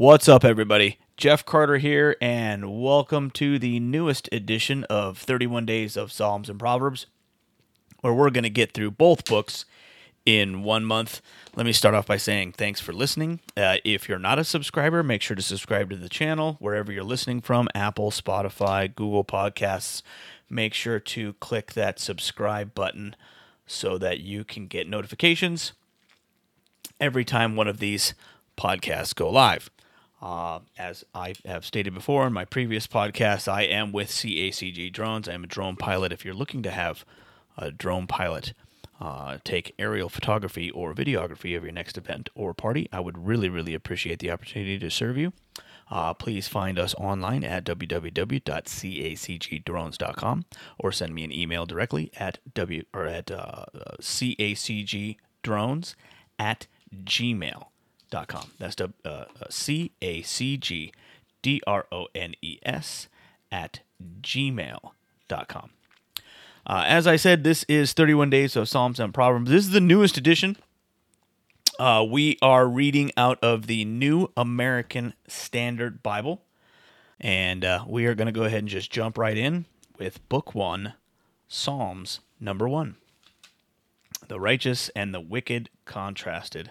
What's up, everybody? Jeff Carter here, and welcome to the newest edition of 31 Days of Psalms and Proverbs, where we're going to get through both books in one month. Let me start off by saying thanks for listening. Uh, if you're not a subscriber, make sure to subscribe to the channel wherever you're listening from Apple, Spotify, Google Podcasts. Make sure to click that subscribe button so that you can get notifications every time one of these podcasts go live. Uh, as I have stated before in my previous podcast, I am with CACG Drones. I am a drone pilot. If you're looking to have a drone pilot uh, take aerial photography or videography of your next event or party, I would really, really appreciate the opportunity to serve you. Uh, please find us online at www.cacgdrones.com or send me an email directly at w or at uh, cacgdrones at gmail.com. That's uh, uh, C A C G D R O N E S at gmail.com. Uh, as I said, this is 31 Days of Psalms and Proverbs. This is the newest edition. Uh, we are reading out of the New American Standard Bible. And uh, we are going to go ahead and just jump right in with Book One, Psalms number one. The righteous and the wicked contrasted.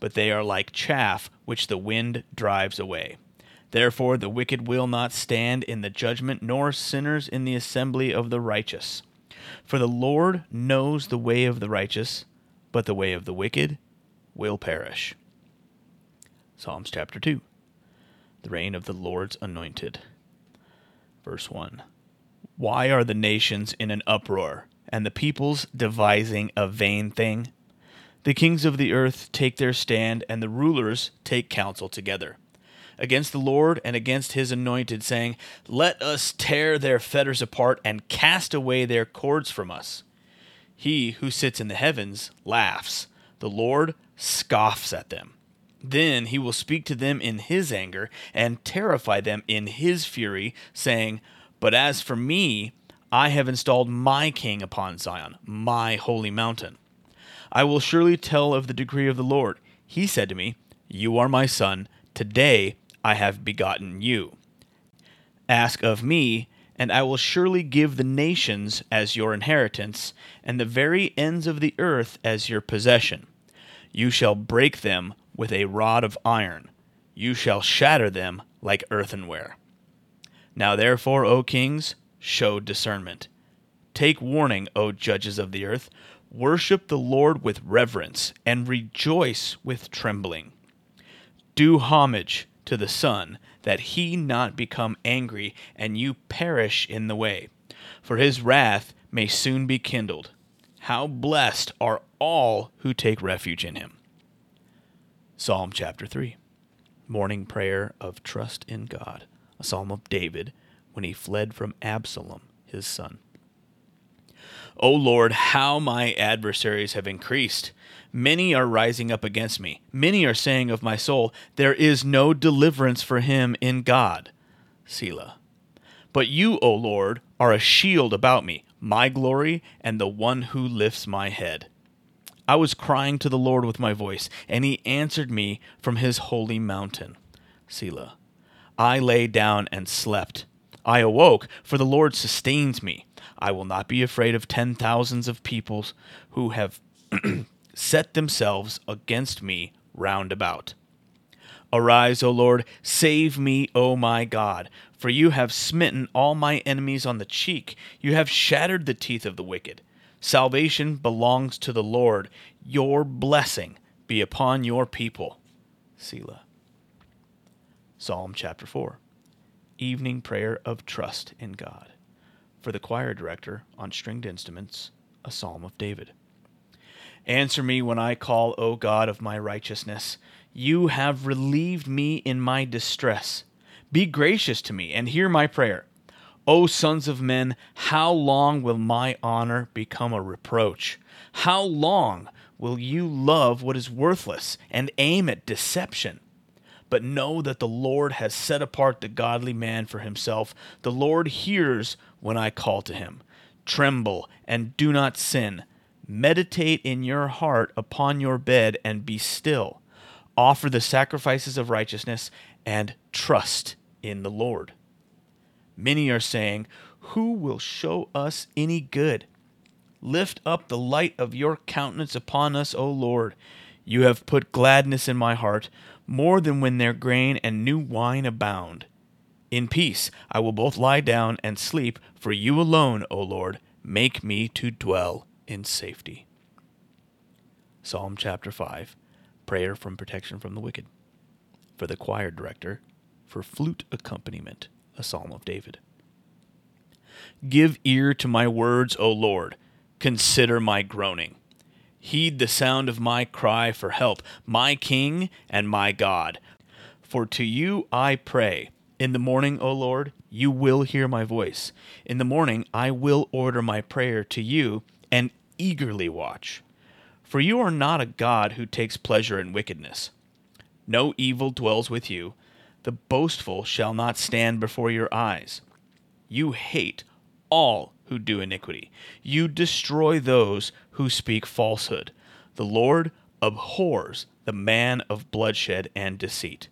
but they are like chaff which the wind drives away. Therefore, the wicked will not stand in the judgment, nor sinners in the assembly of the righteous. For the Lord knows the way of the righteous, but the way of the wicked will perish. Psalms chapter 2 The reign of the Lord's anointed. Verse 1 Why are the nations in an uproar, and the peoples devising a vain thing? The kings of the earth take their stand, and the rulers take counsel together against the Lord and against his anointed, saying, Let us tear their fetters apart and cast away their cords from us. He who sits in the heavens laughs, the Lord scoffs at them. Then he will speak to them in his anger and terrify them in his fury, saying, But as for me, I have installed my king upon Zion, my holy mountain. I will surely tell of the decree of the Lord. He said to me, You are my son. Today I have begotten you. Ask of me, and I will surely give the nations as your inheritance, and the very ends of the earth as your possession. You shall break them with a rod of iron, you shall shatter them like earthenware. Now therefore, O kings, show discernment. Take warning, O judges of the earth. Worship the Lord with reverence and rejoice with trembling. Do homage to the Son, that he not become angry and you perish in the way, for his wrath may soon be kindled. How blessed are all who take refuge in him. Psalm chapter 3 Morning Prayer of Trust in God, a psalm of David when he fled from Absalom, his son. O Lord, how my adversaries have increased. Many are rising up against me. Many are saying of my soul, There is no deliverance for him in God. Selah. But you, O Lord, are a shield about me, my glory, and the one who lifts my head. I was crying to the Lord with my voice, and he answered me from his holy mountain. Selah. I lay down and slept. I awoke, for the Lord sustains me. I will not be afraid of ten thousands of peoples who have set themselves against me round about. Arise, O Lord, save me, O my God, for you have smitten all my enemies on the cheek, you have shattered the teeth of the wicked. Salvation belongs to the Lord. Your blessing be upon your people. Selah. Psalm chapter 4 Evening Prayer of Trust in God for the choir director on stringed instruments, a psalm of David. Answer me when I call, O God of my righteousness. You have relieved me in my distress. Be gracious to me and hear my prayer. O sons of men, how long will my honor become a reproach? How long will you love what is worthless and aim at deception? But know that the Lord has set apart the godly man for himself. The Lord hears when I call to him. Tremble and do not sin. Meditate in your heart upon your bed and be still. Offer the sacrifices of righteousness and trust in the Lord. Many are saying, Who will show us any good? Lift up the light of your countenance upon us, O Lord. You have put gladness in my heart, more than when their grain and new wine abound. In peace I will both lie down and sleep, for you alone, O Lord, make me to dwell in safety. Psalm chapter 5 Prayer from Protection from the Wicked. For the choir director, for flute accompaniment, a psalm of David. Give ear to my words, O Lord. Consider my groaning. Heed the sound of my cry for help, my King and my God. For to you I pray. In the morning, O Lord, you will hear my voice. In the morning, I will order my prayer to you and eagerly watch. For you are not a God who takes pleasure in wickedness. No evil dwells with you. The boastful shall not stand before your eyes. You hate all who do iniquity. You destroy those who speak falsehood. The Lord abhors the man of bloodshed and deceit.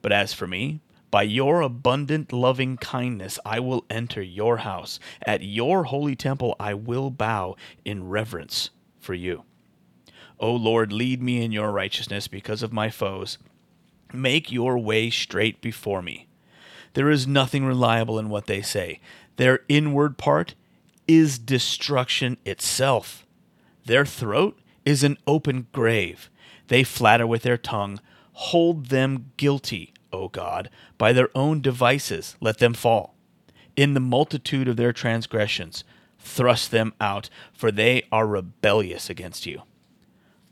But as for me, by your abundant loving kindness I will enter your house. At your holy temple I will bow in reverence for you. O Lord, lead me in your righteousness because of my foes. Make your way straight before me. There is nothing reliable in what they say. Their inward part is destruction itself. Their throat is an open grave. They flatter with their tongue. Hold them guilty O God, by their own devices let them fall. In the multitude of their transgressions, thrust them out, for they are rebellious against you.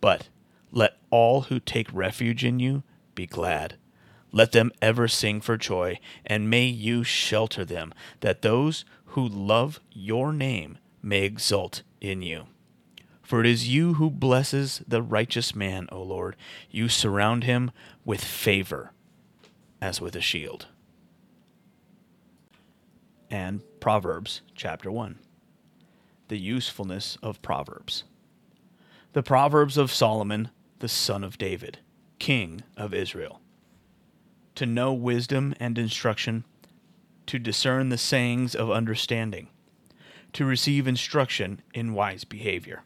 But let all who take refuge in you be glad. Let them ever sing for joy, and may you shelter them, that those who love your name may exult in you. For it is you who blesses the righteous man, O Lord. You surround him with favor as with a shield. And Proverbs chapter 1 The usefulness of Proverbs. The Proverbs of Solomon, the son of David, king of Israel. To know wisdom and instruction, to discern the sayings of understanding, to receive instruction in wise behavior,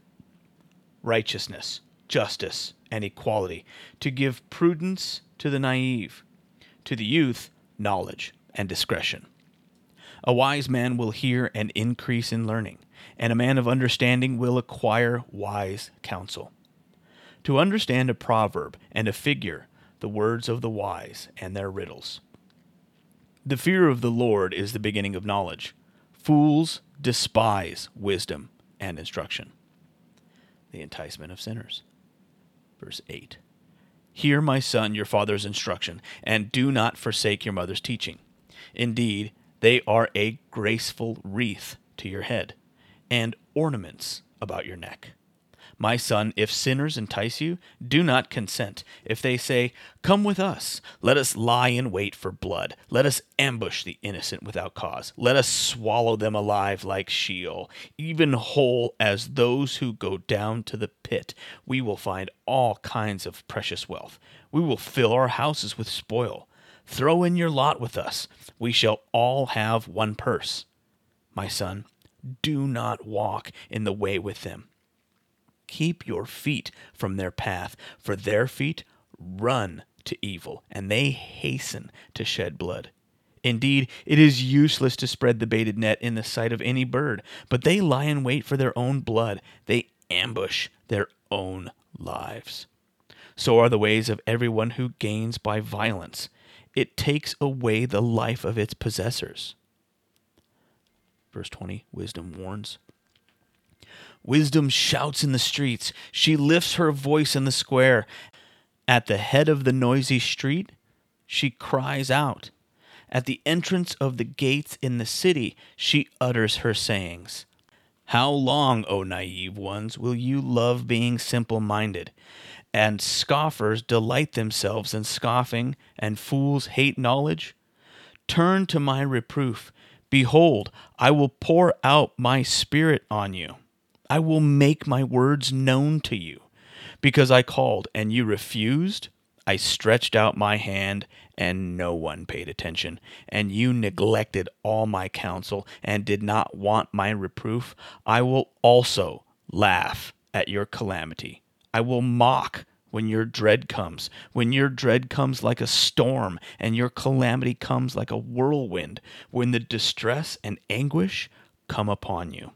righteousness, justice, and equality, to give prudence to the naive to the youth, knowledge and discretion. A wise man will hear and increase in learning, and a man of understanding will acquire wise counsel. To understand a proverb and a figure, the words of the wise and their riddles. The fear of the Lord is the beginning of knowledge. Fools despise wisdom and instruction. The enticement of sinners. Verse 8. Hear, my son, your father's instruction, and do not forsake your mother's teaching. Indeed, they are a graceful wreath to your head, and ornaments about your neck. My son, if sinners entice you, do not consent. If they say, Come with us, let us lie in wait for blood. Let us ambush the innocent without cause. Let us swallow them alive like Sheol, even whole as those who go down to the pit. We will find all kinds of precious wealth. We will fill our houses with spoil. Throw in your lot with us. We shall all have one purse. My son, do not walk in the way with them Keep your feet from their path, for their feet run to evil, and they hasten to shed blood. Indeed, it is useless to spread the baited net in the sight of any bird, but they lie in wait for their own blood. They ambush their own lives. So are the ways of everyone who gains by violence. It takes away the life of its possessors. Verse 20 Wisdom warns Wisdom shouts in the streets. She lifts her voice in the square. At the head of the noisy street, she cries out. At the entrance of the gates in the city, she utters her sayings. How long, O naive ones, will you love being simple minded? And scoffers delight themselves in scoffing, and fools hate knowledge? Turn to my reproof. Behold, I will pour out my spirit on you. I will make my words known to you. Because I called and you refused, I stretched out my hand and no one paid attention. And you neglected all my counsel and did not want my reproof. I will also laugh at your calamity. I will mock when your dread comes, when your dread comes like a storm and your calamity comes like a whirlwind, when the distress and anguish come upon you.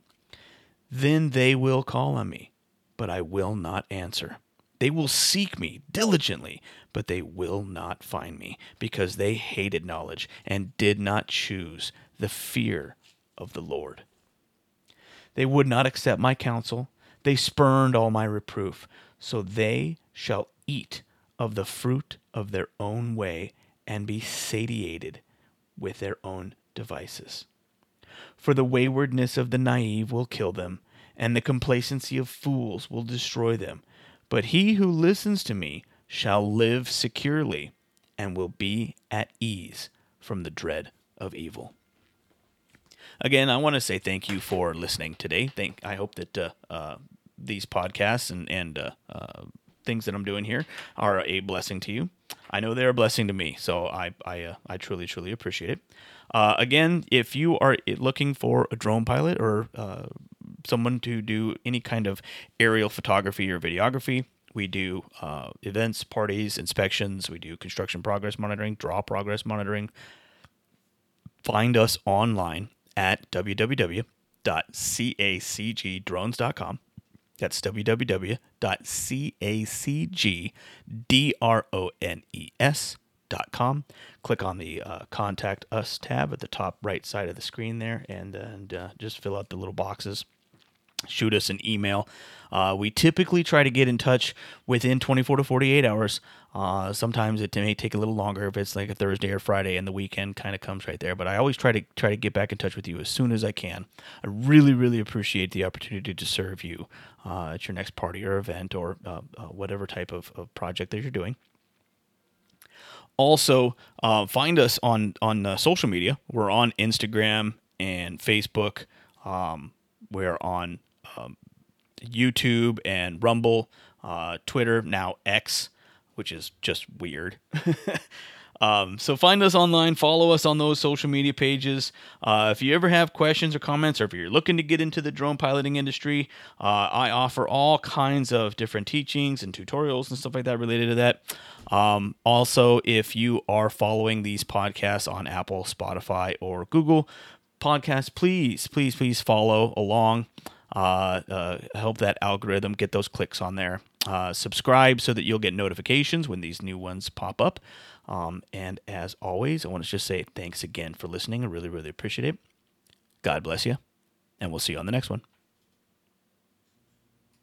Then they will call on me, but I will not answer. They will seek me diligently, but they will not find me, because they hated knowledge and did not choose the fear of the Lord. They would not accept my counsel. They spurned all my reproof. So they shall eat of the fruit of their own way and be satiated with their own devices. For the waywardness of the naive will kill them, and the complacency of fools will destroy them. But he who listens to me shall live securely and will be at ease from the dread of evil. Again, I want to say thank you for listening today. Thank I hope that uh, uh, these podcasts and and uh, uh things that I'm doing here are a blessing to you. I know they're a blessing to me, so I I, uh, I truly truly appreciate it. Uh, again, if you are looking for a drone pilot or someone to do any kind of aerial photography or videography, we do uh, events, parties, inspections. We do construction progress monitoring, draw progress monitoring. Find us online at www.cacgdrones.com. That's www.cacgdrones.com. Click on the uh, Contact Us tab at the top right side of the screen there and, and uh, just fill out the little boxes shoot us an email. Uh, we typically try to get in touch within 24 to 48 hours. Uh, sometimes it may take a little longer if it's like a Thursday or Friday and the weekend kind of comes right there. But I always try to try to get back in touch with you as soon as I can. I really, really appreciate the opportunity to serve you uh, at your next party or event or uh, uh, whatever type of, of, project that you're doing. Also, uh, find us on on social media. We're on Instagram and Facebook. Um, we're on um, YouTube and Rumble, uh, Twitter, now X, which is just weird. um, so find us online, follow us on those social media pages. Uh, if you ever have questions or comments, or if you're looking to get into the drone piloting industry, uh, I offer all kinds of different teachings and tutorials and stuff like that related to that. Um, also, if you are following these podcasts on Apple, Spotify, or Google podcasts, please, please, please follow along help that algorithm get those clicks on there. Uh, subscribe so that you'll get notifications when these new ones pop up. Um, and as always, I want to just say thanks again for listening. I really, really appreciate it. God bless you, and we'll see you on the next one.